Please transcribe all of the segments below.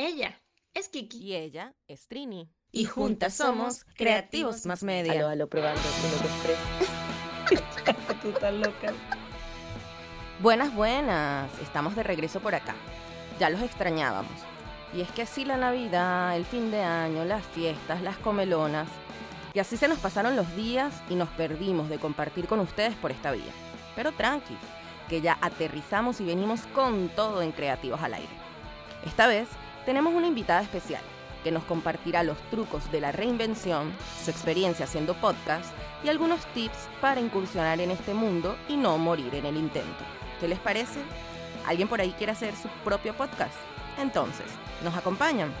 Ella es Kiki. Y ella es Trini. Y juntas somos Creativos Más Media. Aló, aló, probando. Tú estás loca. Buenas, buenas. Estamos de regreso por acá. Ya los extrañábamos. Y es que así la Navidad, el fin de año, las fiestas, las comelonas. Y así se nos pasaron los días y nos perdimos de compartir con ustedes por esta vía. Pero tranqui, que ya aterrizamos y venimos con todo en Creativos al Aire. Esta vez tenemos una invitada especial que nos compartirá los trucos de la reinvención, su experiencia haciendo podcast y algunos tips para incursionar en este mundo y no morir en el intento. ¿Qué les parece? ¿Alguien por ahí quiere hacer su propio podcast? Entonces, ¿nos acompañan?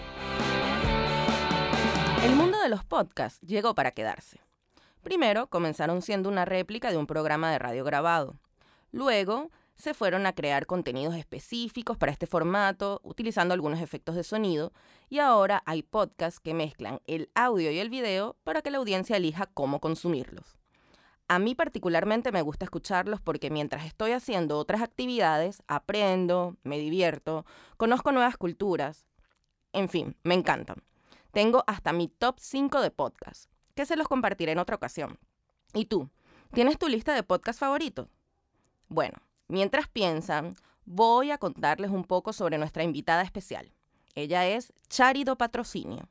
El mundo de los podcasts llegó para quedarse. Primero comenzaron siendo una réplica de un programa de radio grabado. Luego se fueron a crear contenidos específicos para este formato, utilizando algunos efectos de sonido, y ahora hay podcasts que mezclan el audio y el video para que la audiencia elija cómo consumirlos. A mí particularmente me gusta escucharlos porque mientras estoy haciendo otras actividades, aprendo, me divierto, conozco nuevas culturas, en fin, me encantan. Tengo hasta mi top 5 de podcasts, que se los compartiré en otra ocasión. ¿Y tú? ¿Tienes tu lista de podcasts favoritos? Bueno, Mientras piensan, voy a contarles un poco sobre nuestra invitada especial. Ella es Chari do Patrocinio.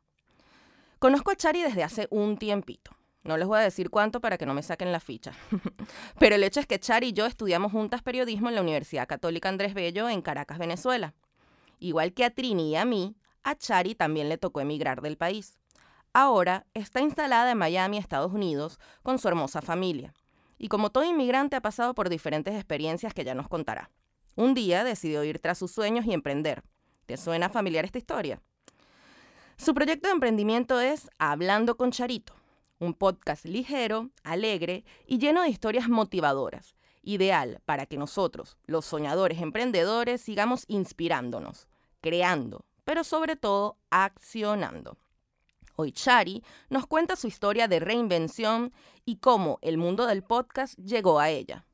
Conozco a Chari desde hace un tiempito. No les voy a decir cuánto para que no me saquen la ficha. Pero el hecho es que Chari y yo estudiamos juntas periodismo en la Universidad Católica Andrés Bello en Caracas, Venezuela. Igual que a Trini y a mí, a Chari también le tocó emigrar del país. Ahora está instalada en Miami, Estados Unidos, con su hermosa familia y como todo inmigrante ha pasado por diferentes experiencias que ya nos contará. Un día decidió ir tras sus sueños y emprender. ¿Te suena familiar esta historia? Su proyecto de emprendimiento es Hablando con Charito, un podcast ligero, alegre y lleno de historias motivadoras, ideal para que nosotros, los soñadores emprendedores, sigamos inspirándonos, creando, pero sobre todo accionando. Hoy Chari nos cuenta su historia de reinvención y cómo el mundo del podcast llegó a ella.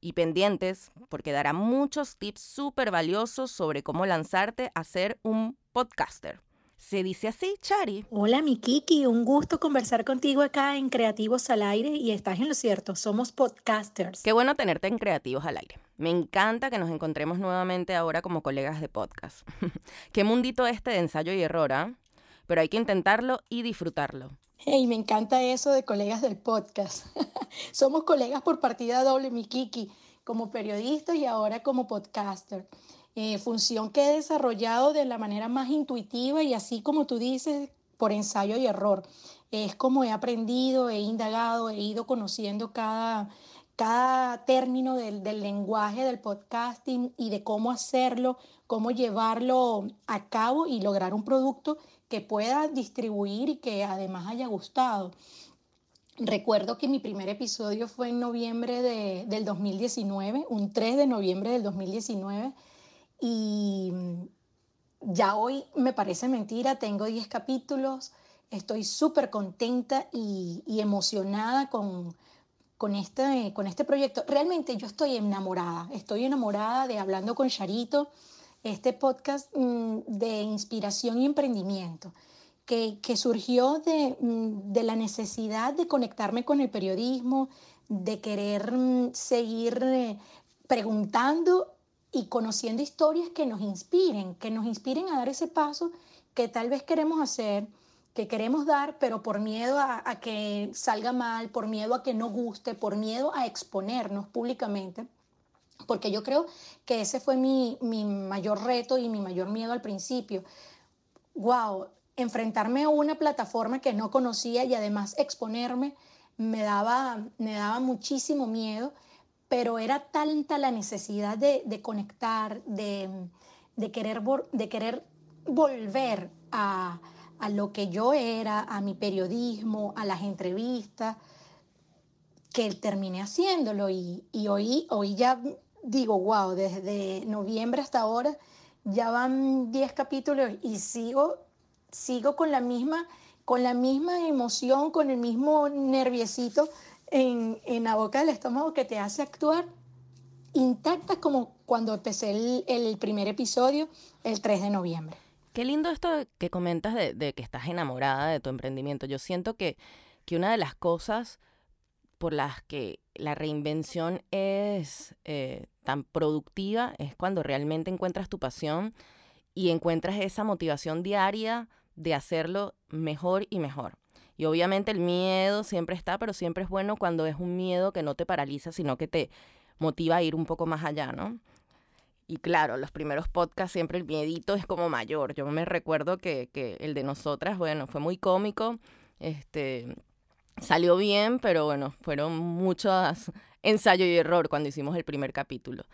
Y pendientes, porque dará muchos tips súper valiosos sobre cómo lanzarte a ser un podcaster. Se dice así, Chari. Hola, mi Kiki. Un gusto conversar contigo acá en Creativos al Aire y estás en lo cierto. Somos podcasters. Qué bueno tenerte en Creativos al Aire. Me encanta que nos encontremos nuevamente ahora como colegas de podcast. Qué mundito este de ensayo y error, ¿ah? Pero hay que intentarlo y disfrutarlo. Hey, me encanta eso de colegas del podcast. Somos colegas por partida doble, mi Kiki, como periodista y ahora como podcaster. Eh, función que he desarrollado de la manera más intuitiva y así como tú dices, por ensayo y error. Es como he aprendido, he indagado, he ido conociendo cada, cada término del, del, lenguaje del podcasting y de cómo hacerlo, cómo llevarlo a cabo y lograr un producto que pueda distribuir y que además haya gustado. Recuerdo que mi primer episodio fue en noviembre de, del 2019, un 3 de noviembre del 2019, y ya hoy me parece mentira, tengo 10 capítulos, estoy súper contenta y, y, emocionada con, con, este, con este proyecto. Realmente yo estoy enamorada, estoy enamorada de Hablando con Charito este podcast mm, de inspiración y emprendimiento, que, surgió mm, de, la necesidad de conectarme con el periodismo, de querer mm, seguir eh, preguntando y conociendo historias que nos inspiren, que nos inspiren a dar ese paso que tal vez queremos hacer, que queremos dar, pero por miedo a, a que salga mal, por miedo a que no guste, por miedo a exponernos públicamente porque yo creo que ese fue mi, mayor reto y mi mayor miedo al principio. Wow, enfrentarme a una plataforma que no conocía y además exponerme me daba, me daba muchísimo miedo, pero era tanta la necesidad de, conectar, de, querer, de querer volver a, lo que yo era, a mi periodismo, a las entrevistas, que terminé haciéndolo y, y hoy, hoy ya digo, wow, desde noviembre hasta ahora ya van 10 capítulos y sigo, sigo con la misma, con la misma emoción, con el mismo nerviecito en, en la boca del estómago que te hace actuar intacta como cuando empecé el, el primer episodio el 3 de noviembre. Qué lindo esto que comentas de, que estás enamorada de tu emprendimiento. Yo siento que, que una de las cosas por las que la reinvención es eh, tan productiva es cuando realmente encuentras tu pasión y encuentras esa motivación diaria de hacerlo mejor y mejor. Y obviamente el miedo siempre está, pero siempre es bueno cuando es un miedo que no te paraliza, sino que te motiva a ir un poco más allá, ¿no? Y claro, los primeros podcasts siempre el miedito es como mayor. Yo me recuerdo que, que el de nosotras, bueno, fue muy cómico. Este, Salió bien, pero bueno, fueron muchos ensayo y error cuando hicimos el primer capítulo.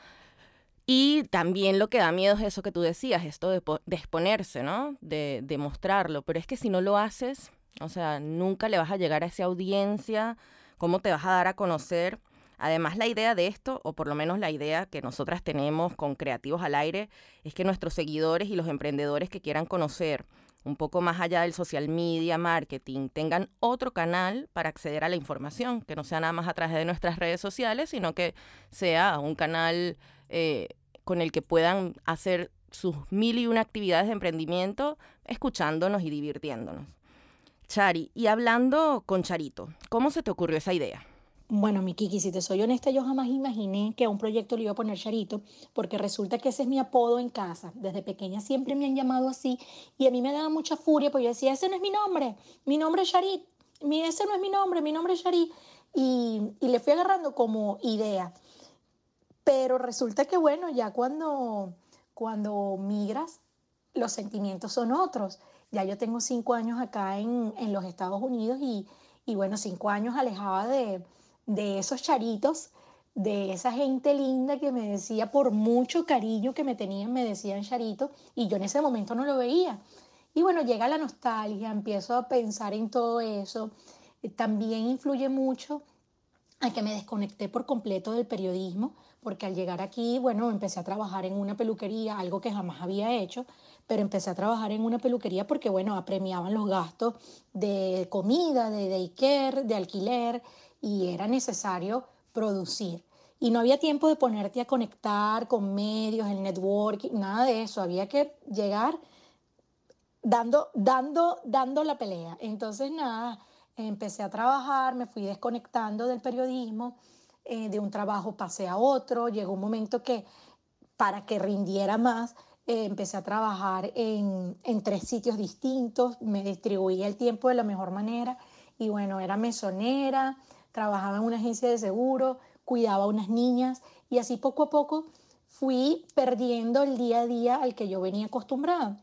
Y también lo que da miedo es eso que tú decías, esto de, exponerse, ¿no? De, de, mostrarlo. Pero es que si no lo haces, o sea, nunca le vas a llegar a esa audiencia, cómo te vas a dar a conocer. Además, la idea de esto, o por lo menos la idea que nosotras tenemos con Creativos al Aire, es que nuestros seguidores y los emprendedores que quieran conocer un poco más allá del social media, marketing, tengan otro canal para acceder a la información, que no sea nada más a través de nuestras redes sociales, sino que sea un canal eh, con el que puedan hacer sus mil y una actividades de emprendimiento escuchándonos y divirtiéndonos. Chari, y hablando con Charito, ¿cómo se te ocurrió esa idea? Bueno, mi Kiki, si te soy honesta, yo jamás imaginé que a un proyecto le iba a poner Charito, porque resulta que ese es mi apodo en casa. Desde pequeña siempre me han llamado así y a mí me daba mucha furia porque yo decía, ese no es mi nombre, mi nombre es Charit, mi, ese no es mi nombre, mi nombre es Charit. Y, y le fui agarrando como idea. Pero resulta que, bueno, ya cuando, cuando migras, los sentimientos son otros. Ya yo tengo cinco años acá en, en los Estados Unidos y, y bueno, cinco años alejada de de esos charitos, de esa gente linda que me decía por mucho cariño que me tenían, me decían charito, y yo en ese momento no lo veía. Y bueno, llega la nostalgia, empiezo a pensar en todo eso. Eh, también influye mucho a que me desconecté por completo del periodismo, porque al llegar aquí, bueno, empecé a trabajar en una peluquería, algo que jamás había hecho, pero empecé a trabajar en una peluquería porque, bueno, apremiaban los gastos de comida, de daycare, de alquiler, y era necesario producir. Y no había tiempo de ponerte a conectar con medios, el networking, nada de eso. Había que llegar dando, dando, dando la pelea. Entonces, nada, empecé a trabajar, me fui desconectando del periodismo, eh, de un trabajo pasé a otro, llegó un momento que para que rindiera más, eh, empecé a trabajar en, en tres sitios distintos, me distribuía el tiempo de la mejor manera y bueno, era mesonera, trabajaba en una agencia de seguro, cuidaba a unas niñas y así poco a poco fui perdiendo el día a día al que yo venía acostumbrada.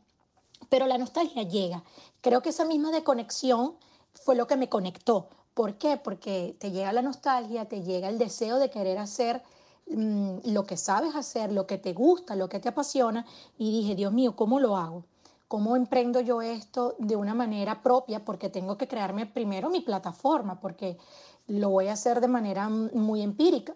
Pero la nostalgia llega. Creo que esa misma desconexión fue lo que me conectó. ¿Por qué? Porque te llega la nostalgia, te llega el deseo de querer hacer mm, lo que sabes hacer, lo que te gusta, lo que te apasiona. Y dije, Dios mío, ¿cómo lo hago? ¿Cómo emprendo yo esto de una manera propia? Porque tengo que crearme primero mi plataforma, porque lo voy a hacer de manera muy empírica.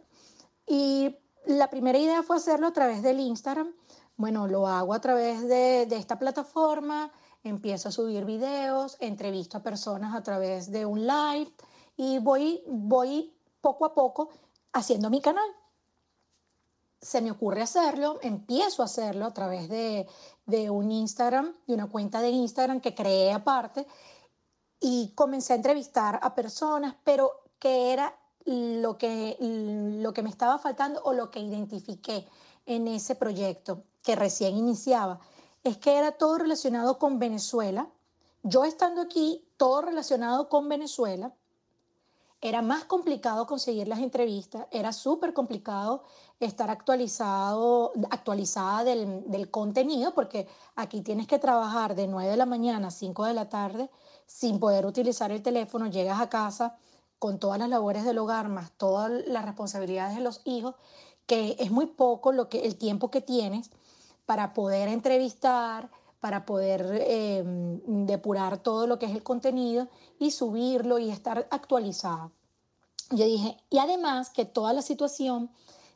Y la primera idea fue hacerlo a través del Instagram. Bueno, lo hago a través de, esta plataforma, empiezo a subir videos, entrevisto a personas a través de un live y voy, voy poco a poco haciendo mi canal. Se me ocurre hacerlo, empiezo a hacerlo a través de, de un Instagram, de una cuenta de Instagram que creé aparte y comencé a entrevistar a personas, pero qué era lo que, lo que me estaba faltando o lo que identifiqué en ese proyecto que recién iniciaba. Es que era todo relacionado con Venezuela. Yo estando aquí, todo relacionado con Venezuela. Era más complicado conseguir las entrevistas, era súper complicado estar actualizado, actualizada del, del, contenido, porque aquí tienes que trabajar de 9 de la mañana a 5 de la tarde sin poder utilizar el teléfono, llegas a casa con todas las labores del hogar, más todas las responsabilidades de los hijos, que es muy poco lo que, el tiempo que tienes para poder entrevistar, para poder em, depurar todo lo que es el contenido y subirlo y estar actualizado. Yo dije, y además que toda la situación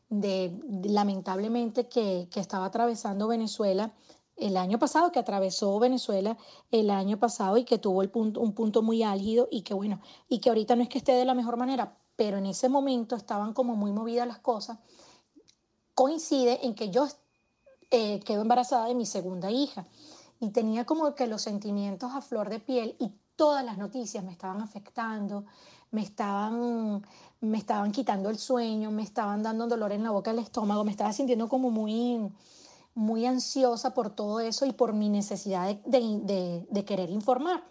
de, lamentablemente que, que estaba atravesando Venezuela el año pasado, que atravesó Venezuela el año pasado y que tuvo el punto, un punto muy álgido y que bueno, y que ahorita no es que esté de la mejor manera, pero en ese momento estaban como muy movidas las cosas, coincide en que yo eh, quedo embarazada de mi segunda hija. y tenía como que los sentimientos a flor de piel y todas las noticias me estaban afectando, me estaban, me estaban quitando el sueño, me estaban dando dolor en la boca del estómago, me estaba sintiendo como muy, muy ansiosa por todo eso y por mi necesidad de, de querer informar.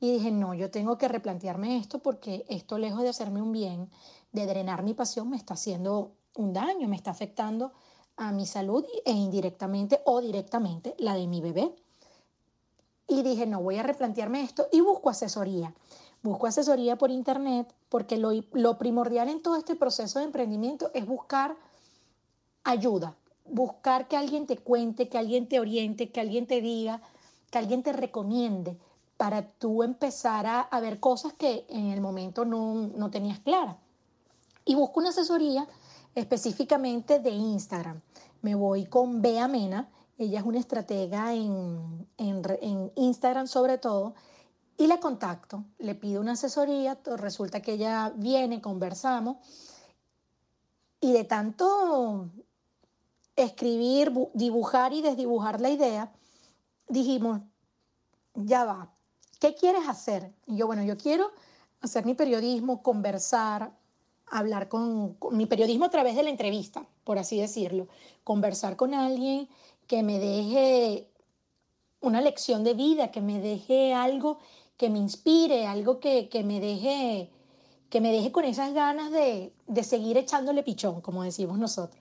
Y dije, no, yo tengo que replantearme esto porque esto lejos de hacerme un bien, de drenar mi pasión, me está haciendo un daño, me está afectando a mi salud e indirectamente o directamente la de mi bebé. Y dije, no, voy a replantearme esto y busco asesoría. Busco asesoría por internet porque lo, lo primordial en todo este proceso de emprendimiento es buscar ayuda, buscar que alguien te cuente, que alguien te oriente, que alguien te diga, que alguien te recomiende para tú empezar a, ver cosas que en el momento no, no tenías claras. Y busco una asesoría específicamente de Instagram. Me voy con Bea Mena, ella es una estratega en, en, Instagram sobre todo, y la contacto, le pido una asesoría, resulta que ella viene, conversamos, y de tanto escribir, dibujar y desdibujar la idea, dijimos, ya va, ¿qué quieres hacer? Y yo, bueno, yo quiero hacer mi periodismo, conversar, hablar con, mi periodismo a través de la entrevista, por así decirlo, conversar con alguien que me deje una lección de vida, que me deje algo que me inspire, algo que, me deje que me deje con esas ganas de, de, seguir echándole pichón, como decimos nosotros.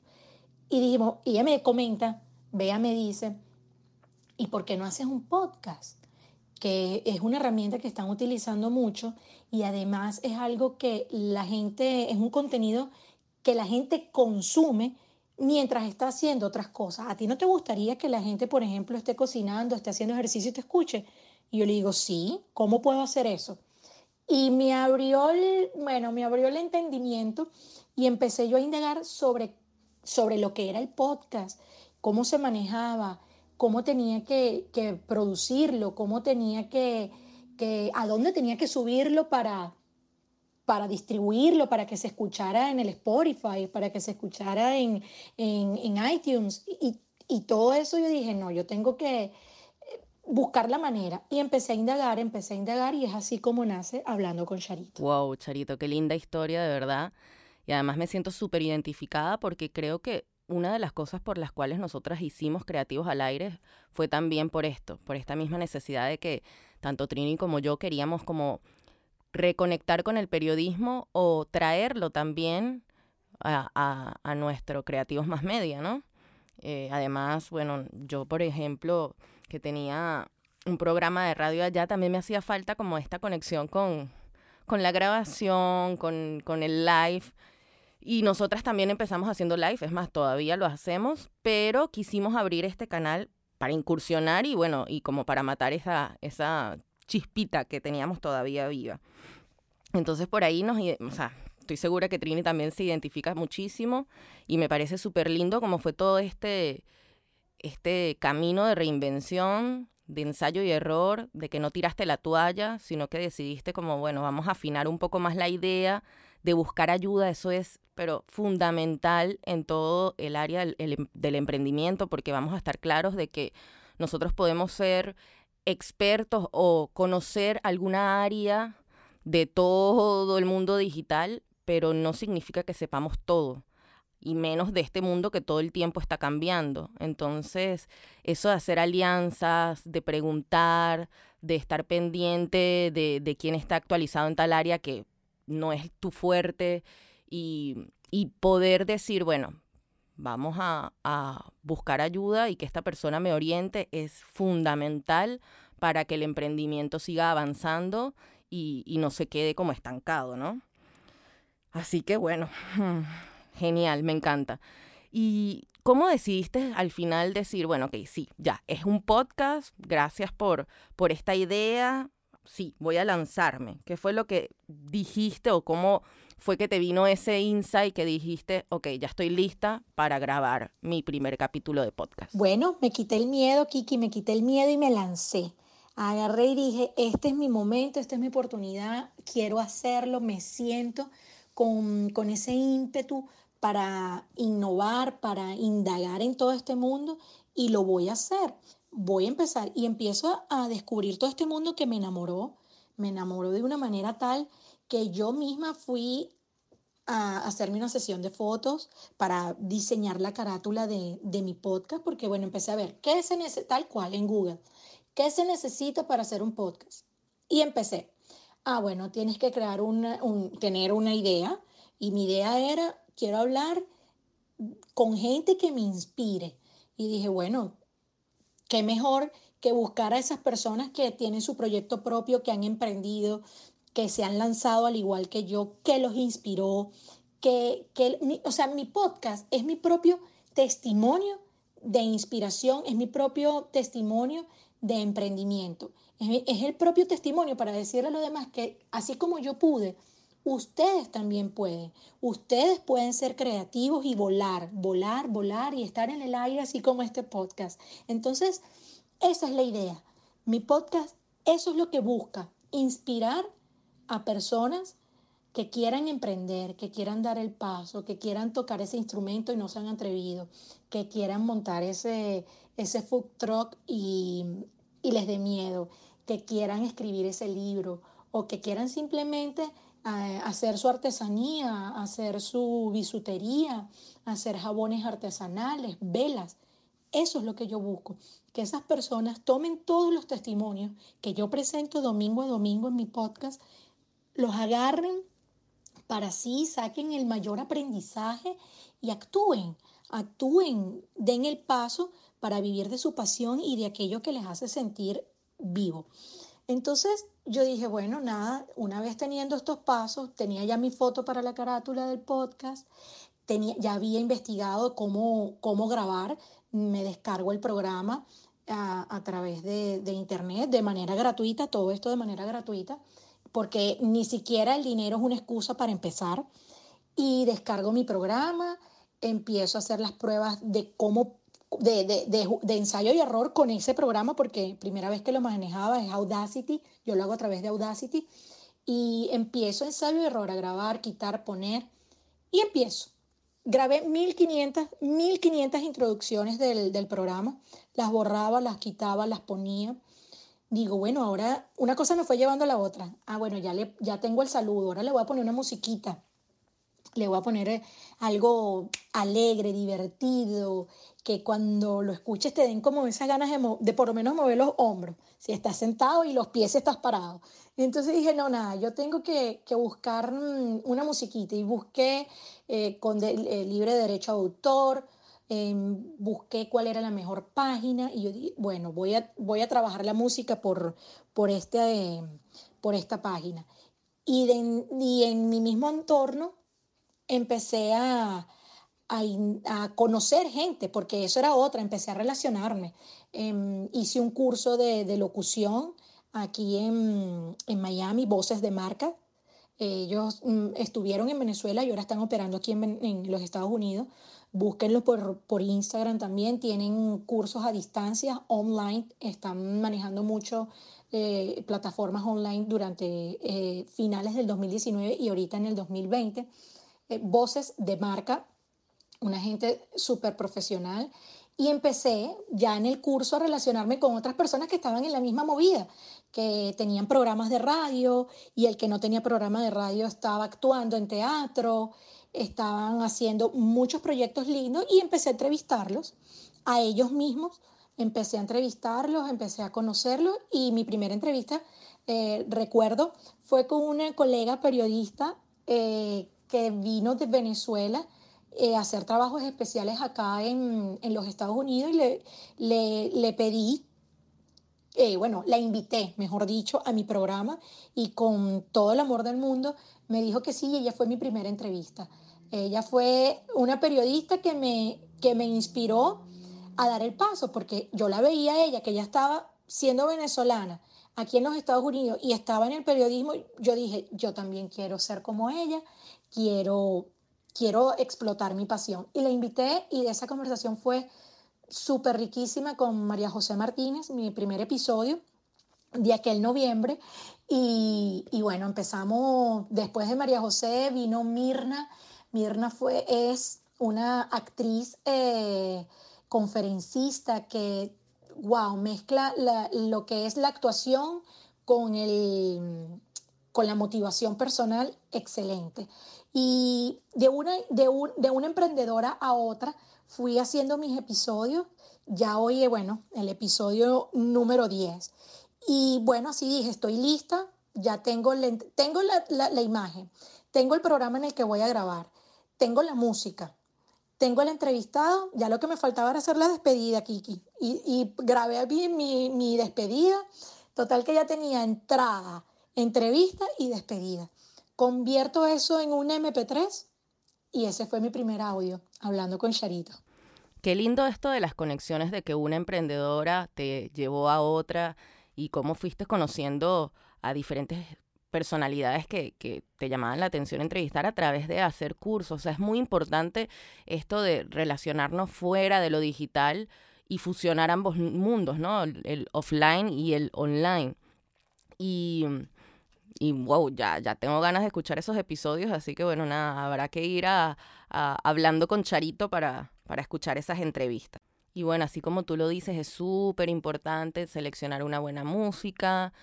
Y dijimos, y ella me comenta, Bea me dice, ¿y por qué no haces un podcast? que es una herramienta que están utilizando mucho y además es algo que la gente, es un contenido que la gente consume mientras está haciendo otras cosas. ¿A ti no te gustaría que la gente, por ejemplo, esté cocinando, esté haciendo ejercicio y te escuche? Y yo le digo, sí, ¿cómo puedo hacer eso? Y me abrió el, bueno, me abrió el entendimiento y empecé yo a indagar sobre, sobre lo que era el podcast, cómo se manejaba, cómo tenía que, producirlo, cómo tenía que, a dónde tenía que subirlo para, para distribuirlo, para que se escuchara en el Spotify, para que se escuchara en, iTunes. Y, y, todo eso yo dije, no, yo tengo que eh, buscar la manera. Y empecé a indagar, empecé a indagar y es así como nace Hablando con Charito. Wow, Charito, qué linda historia, de verdad. Y además me siento súper identificada porque creo que una de las cosas por las cuales nosotras hicimos Creativos al Aire fue también por esto, por esta misma necesidad de que tanto Trini como yo queríamos como reconectar con el periodismo o traerlo también a, a, nuestro Creativos Más Media, ¿no? Eh, además, bueno, yo por ejemplo, que tenía un programa de radio allá, también me hacía falta como esta conexión con, con la grabación, con, con el live. Y nosotras también empezamos haciendo live, es más, todavía lo hacemos, pero quisimos abrir este canal para incursionar y bueno, y como para matar esa, esa chispita que teníamos todavía viva. Entonces por ahí nos, o sea, estoy segura que Trini también se identifica muchísimo y me parece súper lindo como fue todo este, este camino de reinvención, de ensayo y error, de que no tiraste la toalla, sino que decidiste como, bueno, vamos a afinar un poco más la idea, de buscar ayuda, eso es pero fundamental en todo el área del, del, emprendimiento, porque vamos a estar claros de que nosotros podemos ser expertos o conocer alguna área de todo el mundo digital, pero no significa que sepamos todo y menos de este mundo que todo el tiempo está cambiando. Entonces, eso de hacer alianzas, de preguntar, de estar pendiente de, de quién está actualizado en tal área que no es tu fuerte y, poder decir, bueno, vamos a, buscar ayuda y que esta persona me oriente es fundamental para que el emprendimiento siga avanzando y, y no se quede como estancado, ¿no? Así que bueno, genial, me encanta. ¿Y cómo decidiste al final decir, bueno, ok, sí, ya, es un podcast, gracias por, por esta idea, sí, voy a lanzarme. ¿Qué fue lo que dijiste o cómo fue que te vino ese insight que dijiste, ok, ya estoy lista para grabar mi primer capítulo de podcast? Bueno, me quité el miedo, Kiki, me quité el miedo y me lancé. Agarré y dije, este es mi momento, esta es mi oportunidad, quiero hacerlo, me siento con, con ese ímpetu para innovar, para indagar en todo este mundo y lo voy a hacer. Voy a empezar y empiezo a, descubrir todo este mundo que me enamoró, me enamoró de una manera tal que yo misma fui a hacerme una sesión de fotos para diseñar la carátula de, mi podcast, porque bueno, empecé a ver qué se necesita, tal cual en Google, qué se necesita para hacer un podcast. Y empecé, ah, bueno, tienes que crear una, un, tener una idea, y mi idea era, quiero hablar con gente que me inspire. Y dije, bueno, qué mejor que buscar a esas personas que tienen su proyecto propio, que han emprendido, que se han lanzado al igual que yo, que los inspiró, que, o sea, mi podcast es mi propio testimonio de inspiración, es mi propio testimonio de emprendimiento. Es, es el propio testimonio para decirle a los demás que así como yo pude, ustedes también pueden. Ustedes pueden ser creativos y volar, volar, volar y estar en el aire así como este podcast. Entonces, esa es la idea. Mi podcast, eso es lo que busca, inspirar a personas que quieran emprender, que quieran dar el paso, que quieran tocar ese instrumento y no se han atrevido, que quieran montar ese, ese food truck y, y les dé miedo, que quieran escribir ese libro o que quieran simplemente hacer su artesanía, hacer su bisutería, hacer jabones artesanales, velas. Eso es lo que yo busco, que esas personas tomen todos los testimonios que yo presento domingo a domingo en mi podcast, los agarren para sí, saquen el mayor aprendizaje y actúen, actúen, den el paso para vivir de su pasión y de aquello que les hace sentir vivo. Entonces yo dije, bueno, nada, una vez teniendo estos pasos, tenía ya mi foto para la carátula del podcast, tenía, ya había investigado cómo, cómo grabar, me descargo el programa a, través de, de, internet de manera gratuita, todo esto de manera gratuita, porque ni siquiera el dinero es una excusa para empezar. Y descargo mi programa, empiezo a hacer las pruebas de cómo de, de, de, ensayo y error con ese programa porque primera vez que lo manejaba es Audacity, yo lo hago a través de Audacity y empiezo ensayo y error a grabar, quitar, poner y empiezo. Grabé 1500, 1500 introducciones del, del programa, las borraba, las quitaba, las ponía. Digo, bueno, ahora una cosa me fue llevando a la otra. Ah, bueno, ya, le, ya tengo el saludo, ahora le voy a poner una musiquita le voy a poner eh, algo alegre, divertido, que cuando lo escuches te den como esas ganas de, por lo menos mover los hombros, si estás sentado y los pies estás parados. Y entonces dije, no, nada, yo tengo que, buscar mm, una musiquita y busqué eh, con eh, libre derecho a autor, em, busqué cuál era la mejor página y yo dije, bueno, voy a, voy a trabajar la música por, por, este, por esta página. Y, y en mi mismo entorno empecé a, a, conocer gente, porque eso era otra, empecé a relacionarme. Em, hice un curso de, locución aquí en, Miami, Voces de Marca. Ellos mm, estuvieron en Venezuela y ahora están operando aquí en, los Estados Unidos. Búsquenlo por, por, Instagram también. Tienen cursos a distancia, online. Están manejando mucho eh, plataformas online durante eh, finales del 2019 y ahorita en el 2020. Eh, voces de marca, una gente súper profesional. Y empecé ya en el curso a relacionarme con otras personas que estaban en la misma movida, que tenían programas de radio y el que no tenía programa de radio estaba actuando en teatro, estaban haciendo muchos proyectos lindos y empecé a entrevistarlos a ellos mismos. Empecé a entrevistarlos, empecé a conocerlos y mi primera entrevista, eh, recuerdo, fue con una colega periodista eh, que vino de Venezuela eh, hacer trabajos especiales acá en, los Estados Unidos y le, le, pedí, eh, bueno, la invité, mejor dicho, a mi programa y con todo el amor del mundo me dijo que sí y ella fue mi primera entrevista. Ella fue una periodista que me, que me inspiró a dar el paso porque yo la veía a ella, que ella estaba siendo venezolana aquí en los Estados Unidos y estaba en el periodismo, yo dije, yo también quiero ser como ella quiero, quiero explotar mi pasión. Y la invité y esa conversación fue súper riquísima con María José Martínez, mi primer episodio de aquel noviembre. Y, bueno, empezamos, después de María José vino Mirna. Mirna fue, es una actriz eh, conferencista que wow, mezcla lo que es la actuación con, el, con la motivación personal excelente. Y de una, de, de una emprendedora a otra fui haciendo mis episodios. Ya hoy, bueno, el episodio número 10. Y bueno, así dije, estoy lista, ya tengo, tengo la, la imagen, tengo el programa en el que voy a grabar, tengo la música, tengo el entrevistado, ya lo que me faltaba era hacer la despedida, Kiki. Y, grabé bien mi, mi despedida. Total que ya tenía entrada, entrevista y despedida. Convierto eso en un MP3 y ese fue mi primer audio, hablando con Charito. Qué lindo esto de las conexiones de que una emprendedora te llevó a otra y cómo fuiste conociendo a diferentes personalidades que, te llamaban la atención entrevistar a través de hacer cursos. O sea, es muy importante esto de relacionarnos fuera de lo digital y fusionar ambos mundos, ¿no? El, offline y el online. Y, y wow, ya, ya tengo ganas de escuchar esos episodios, así que bueno, nada, habrá que ir a, hablando con Charito para, para escuchar esas entrevistas. Y bueno, así como tú lo dices, es súper importante seleccionar una buena música,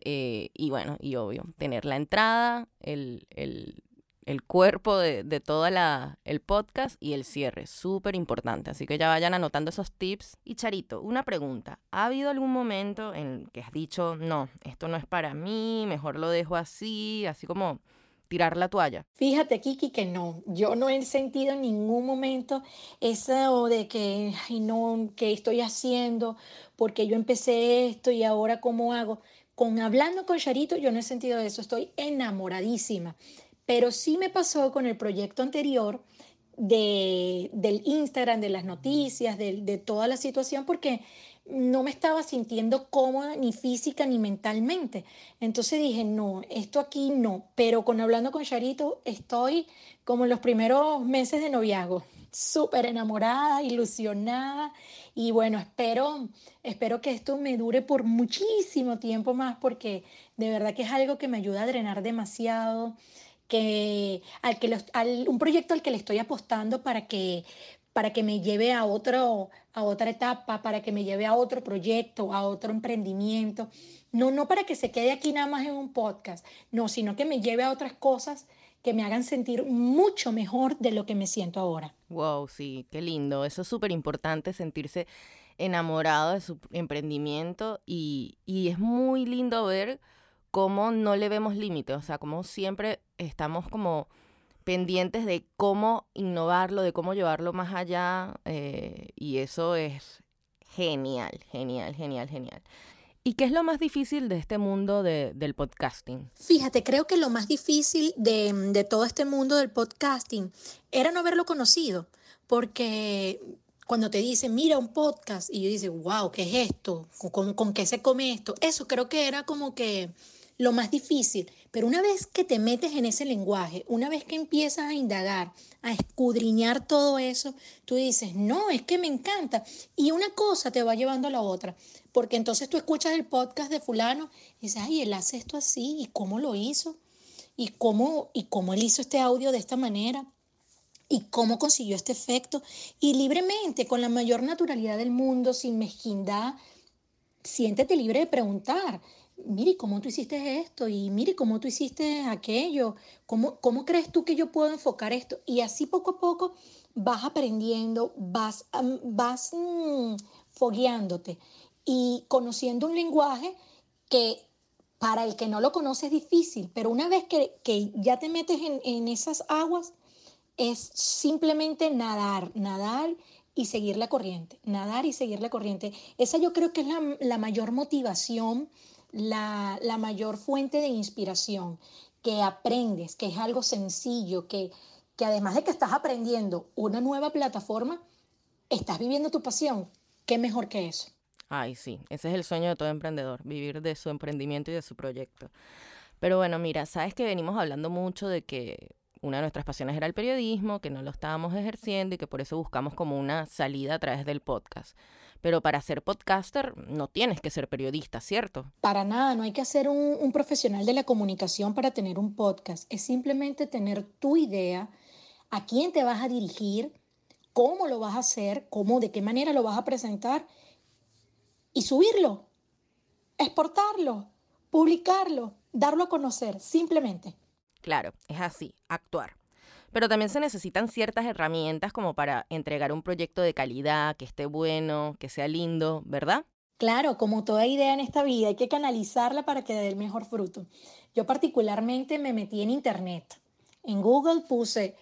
eh, y bueno, y obvio, tener la entrada, el, el, el cuerpo de, de todo el podcast y el cierre, súper importante. Así que ya vayan anotando esos tips. Y Charito, una pregunta. ¿Ha habido algún momento en que has dicho, no, esto no es para mí, mejor lo dejo así, así como tirar la toalla? Fíjate, Kiki, que no. Yo no he sentido en ningún momento eso de que, ay, no, ¿qué estoy haciendo? Porque yo empecé esto y ahora cómo hago. Con hablando con Charito yo no he sentido eso, estoy enamoradísima. Pero sí me pasó con el proyecto anterior de, del Instagram, de las noticias, de, toda la situación, porque no me estaba sintiendo cómoda ni física ni mentalmente. Entonces dije, no, esto aquí no. Pero con hablando con Charito estoy como en los primeros meses de noviazgo súper enamorada, ilusionada y bueno, espero, espero que esto me dure por muchísimo tiempo más porque de verdad que es algo que me ayuda a drenar demasiado, que, al que un proyecto al que le estoy apostando para que, para que me lleve a, otro, a otra etapa, para que me lleve a otro proyecto, a otro emprendimiento. No, no para que se quede aquí nada más en un podcast, no, sino que me lleve a otras cosas que me hagan sentir mucho mejor de lo que me siento ahora. Wow, sí, qué lindo. Eso es súper importante, sentirse enamorado de su emprendimiento y, y es muy lindo ver cómo no le vemos límites, o sea, como siempre estamos como pendientes de cómo innovarlo, de cómo llevarlo más allá eh, y eso es genial, genial, genial, genial. ¿Y qué es lo más difícil de este mundo del podcasting? Fíjate, creo que lo más difícil de, todo este mundo del podcasting era no haberlo conocido, porque cuando te dicen, mira un podcast, y yo dice, wow, ¿qué es esto? ¿Con, ¿Con, qué se come esto? Eso creo que era como que lo más difícil. Pero una vez que te metes en ese lenguaje, una vez que empiezas a indagar, a escudriñar todo eso, tú dices, no, es que me encanta. Y una cosa te va llevando a la otra. Porque entonces tú escuchas el podcast de fulano y dices, ay, él hace esto así, ¿y cómo lo hizo? ¿Y cómo, y cómo él hizo este audio de esta manera? ¿Y cómo consiguió este efecto? Y libremente, con la mayor naturalidad del mundo, sin mezquindad, siéntete libre de preguntar mire, ¿cómo tú hiciste esto? Y mire, ¿cómo tú hiciste aquello? ¿Cómo, ¿Cómo crees tú que yo puedo enfocar esto? Y así poco a poco vas aprendiendo, vas, vas mm, fogueándote y conociendo un lenguaje que para el que no lo conoce es difícil, pero una vez que, que ya te metes en, en, esas aguas, es simplemente nadar, nadar y seguir la corriente, nadar y seguir la corriente. Esa yo creo que es la, la mayor motivación la, mayor fuente de inspiración, que aprendes, que es algo sencillo, que, que además de que estás aprendiendo una nueva plataforma, estás viviendo tu pasión. ¿Qué mejor que eso? Ay, sí, ese es el sueño de todo emprendedor, vivir de su emprendimiento y de su proyecto. Pero bueno, mira, sabes que venimos hablando mucho de que una de nuestras pasiones era el periodismo, que no lo estábamos ejerciendo y que por eso buscamos como una salida a través del podcast. Pero para ser podcaster no tienes que ser periodista, ¿cierto? Para nada, no hay que ser un, profesional de la comunicación para tener un podcast. Es simplemente tener tu idea, a quién te vas a dirigir, cómo lo vas a hacer, cómo, de qué manera lo vas a presentar y subirlo, exportarlo, publicarlo, darlo a conocer, simplemente. Claro, es así, actuar. Pero también se necesitan ciertas herramientas como para entregar un proyecto de calidad, que esté bueno, que sea lindo, ¿verdad? Claro, como toda idea en esta vida, hay que canalizarla para que dé el mejor fruto. Yo particularmente me metí en internet. En Google puse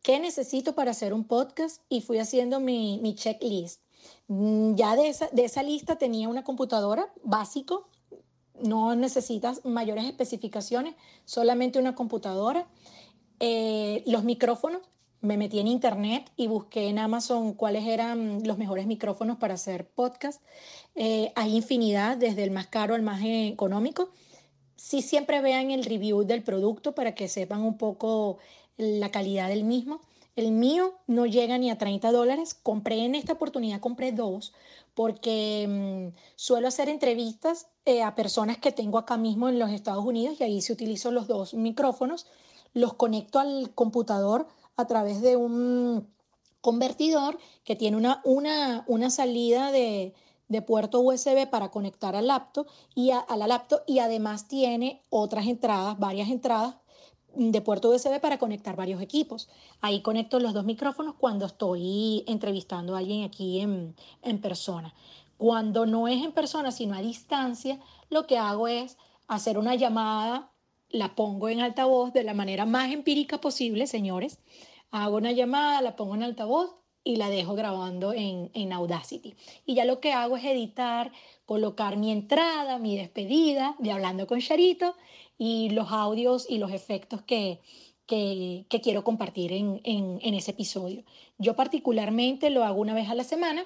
qué necesito para hacer un podcast y fui haciendo mi, mi checklist. Mm, ya de esa, de esa lista tenía una computadora básico, no necesitas mayores especificaciones, solamente una computadora. Eh, los micrófonos, me metí en internet y busqué en Amazon cuáles eran los mejores micrófonos para hacer podcast. Eh, hay infinidad, desde el más caro al más económico. Sí siempre vean el review del producto para que sepan un poco la calidad del mismo. El mío no llega ni a 30 dólares. Compré en esta oportunidad, compré dos, porque mm, suelo hacer entrevistas eh, a personas que tengo acá mismo en los Estados Unidos y ahí se utilizo los dos micrófonos. Los conecto al computador a través de un convertidor que tiene una, una, una salida de, de, puerto USB para conectar al laptop y a, la laptop y además tiene otras entradas, varias entradas de puerto USB para conectar varios equipos. Ahí conecto los dos micrófonos cuando estoy entrevistando a alguien aquí en, en persona. Cuando no es en persona, sino a distancia, lo que hago es hacer una llamada la pongo en altavoz de la manera más empírica posible, señores. Hago una llamada, la pongo en altavoz y la dejo grabando en, en, Audacity. Y ya lo que hago es editar, colocar mi entrada, mi despedida de Hablando con Charito y los audios y los efectos que, que, quiero compartir en, en, en, ese episodio. Yo particularmente lo hago una vez a la semana.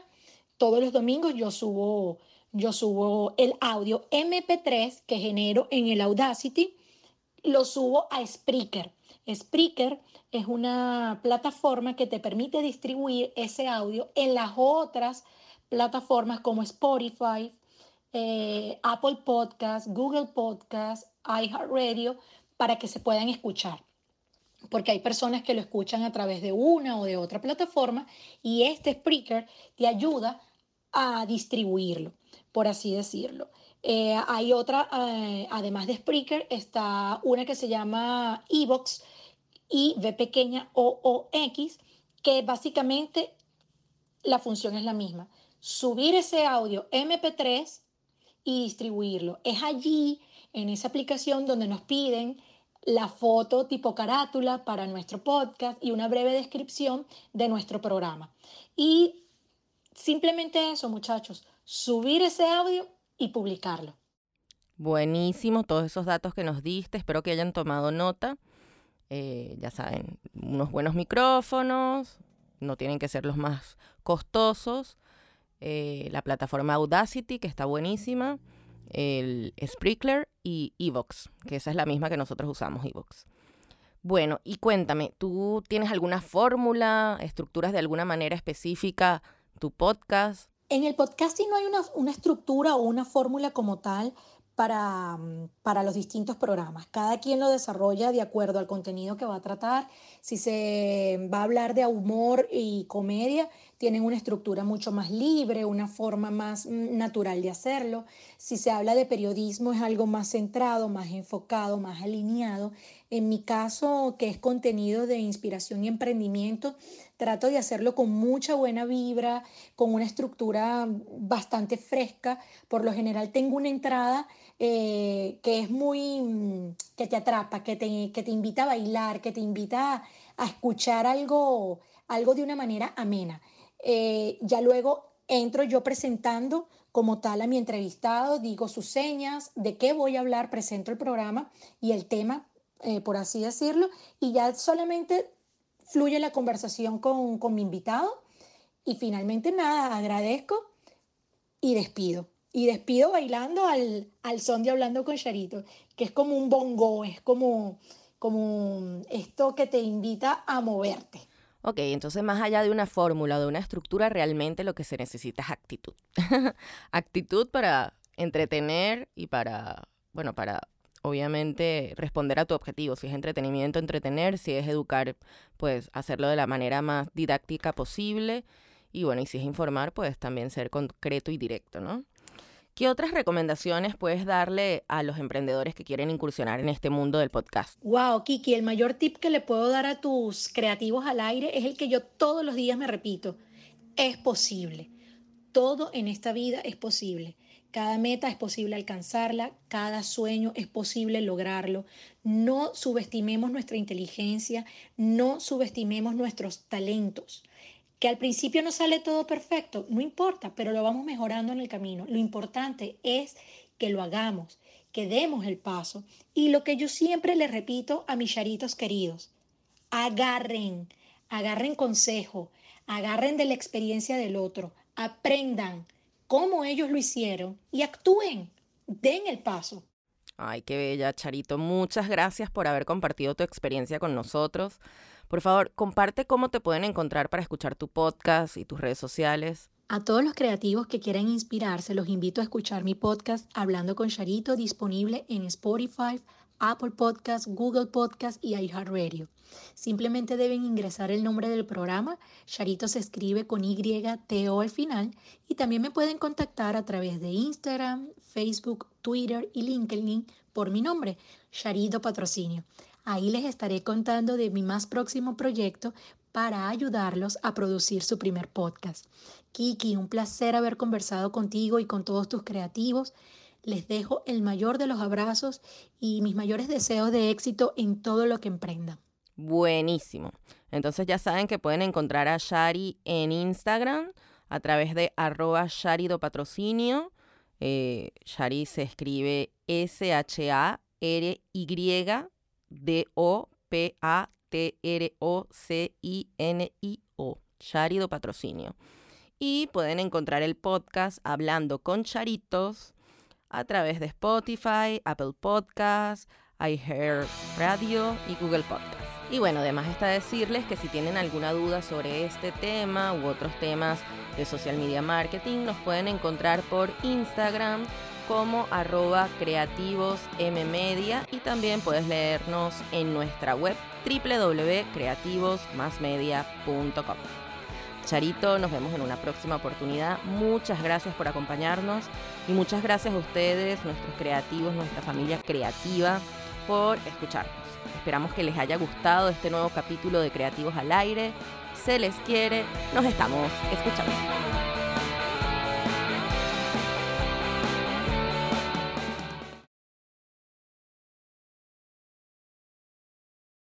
Todos los domingos yo subo, yo subo el audio MP3 que genero en el Audacity lo subo a Spreaker. Spreaker es una plataforma que te permite distribuir ese audio en las otras plataformas como Spotify, eh, Apple Podcast, Google Podcast, iHeartRadio, para que se puedan escuchar. Porque hay personas que lo escuchan a través de una o de otra plataforma y este Spreaker te ayuda a distribuirlo, por así decirlo. Eh, hay otra, eh, además de Spreaker, está una que se llama Evox y V pequeña o o X, que básicamente la función es la misma. Subir ese audio MP3 y distribuirlo. Es allí, en esa aplicación, donde nos piden la foto tipo carátula para nuestro podcast y una breve descripción de nuestro programa. Y simplemente eso, muchachos, subir ese audio y publicarlo. Buenísimo todos esos datos que nos diste, espero que hayan tomado nota. Eh, ya saben, unos buenos micrófonos, no tienen que ser los más costosos. Eh, la plataforma Audacity, que está buenísima. El Sprinkler y Evox, que esa es la misma que nosotros usamos, Evox. Bueno, y cuéntame, ¿tú tienes alguna fórmula, estructuras de alguna manera específica tu podcast? En el podcasting no hay una, una estructura o una fórmula como tal para, mm, para, los distintos programas. Cada quien lo desarrolla de acuerdo al contenido que va a tratar. Si se va a hablar de humor y comedia, tienen una estructura mucho más libre, una forma más mm, natural de hacerlo. Si se habla de periodismo, es algo más centrado, más enfocado, más alineado. En mi caso, que es contenido de inspiración y emprendimiento, trato de hacerlo con mucha buena vibra, con una estructura bastante fresca. Por lo general tengo una entrada eh, que es muy, mm, que te atrapa, que te, que te invita a bailar, que te invita a, escuchar algo, algo de una manera amena. Eh, ya luego entro yo presentando como tal a mi entrevistado, digo sus señas, de qué voy a hablar, presento el programa y el tema eh, por así decirlo, y ya solamente fluye la conversación con, con mi invitado y finalmente nada, agradezco y despido. Y despido bailando al, al son de Hablando con Charito, que es como un bongo, es como, como esto que te invita a moverte. Ok, entonces más allá de una fórmula o de una estructura, realmente lo que se necesita es actitud. actitud para entretener y para, bueno, para obviamente responder a tu objetivo. Si es entretenimiento, entretener. Si es educar, pues hacerlo de la manera más didáctica posible. Y bueno, y si es informar, pues también ser concreto y directo, ¿no? ¿Qué otras recomendaciones puedes darle a los emprendedores que quieren incursionar en este mundo del podcast? Wow, Kiki, el mayor tip que le puedo dar a tus creativos al aire es el que yo todos los días me repito. Es posible. Todo en esta vida es posible. Cada meta es posible alcanzarla, cada sueño es posible lograrlo. No subestimemos nuestra inteligencia, no subestimemos nuestros talentos. Que al principio no sale todo perfecto, no importa, pero lo vamos mejorando en el camino. Lo importante es que lo hagamos, que demos el paso. Y lo que yo siempre le repito a mis charitos queridos, agarren, agarren consejo, agarren de la experiencia del otro, aprendan cómo ellos lo hicieron y actúen, den el paso. Ay, qué bella, Charito. Muchas gracias por haber compartido tu experiencia con nosotros. Por favor, comparte cómo te pueden encontrar para escuchar tu podcast y tus redes sociales. A todos los creativos que quieran inspirarse, los invito a escuchar mi podcast Hablando con Charito, disponible en Spotify, Apple Podcast, Google Podcast y iHeartRadio. Simplemente deben ingresar el nombre del programa. Charito se escribe con Y-T-O al final. Y también me pueden contactar a través de Instagram, Facebook, Twitter y LinkedIn por mi nombre, Charito Patrocinio. Ahí les estaré contando de mi más próximo proyecto para ayudarlos a producir su primer podcast. Kiki, un placer haber conversado contigo y con todos tus creativos. Les dejo el mayor de los abrazos y mis mayores deseos de éxito en todo lo que emprendan. Buenísimo. Entonces ya saben que pueden encontrar a Shari en Instagram a través de arroba Shari patrocinio. Eh, Shari se escribe S-H-A-R-Y D-O-P-A-T-R-O-C-I-N-I-O. Charido Patrocinio. Y pueden encontrar el podcast Hablando con Charitos a través de Spotify, Apple Podcasts, iHeart Radio y Google Podcasts. Y bueno, además está decirles que si tienen alguna duda sobre este tema u otros temas de social media marketing, nos pueden encontrar por Instagram como arroba creativos mmedia y también puedes leernos en nuestra web www.creativosmasmedia.com. Charito, nos vemos en una próxima oportunidad. Muchas gracias por acompañarnos y muchas gracias a ustedes, nuestros creativos, nuestra familia creativa, por escucharnos. Esperamos que les haya gustado este nuevo capítulo de Creativos al Aire. Se les quiere. Nos estamos escuchando.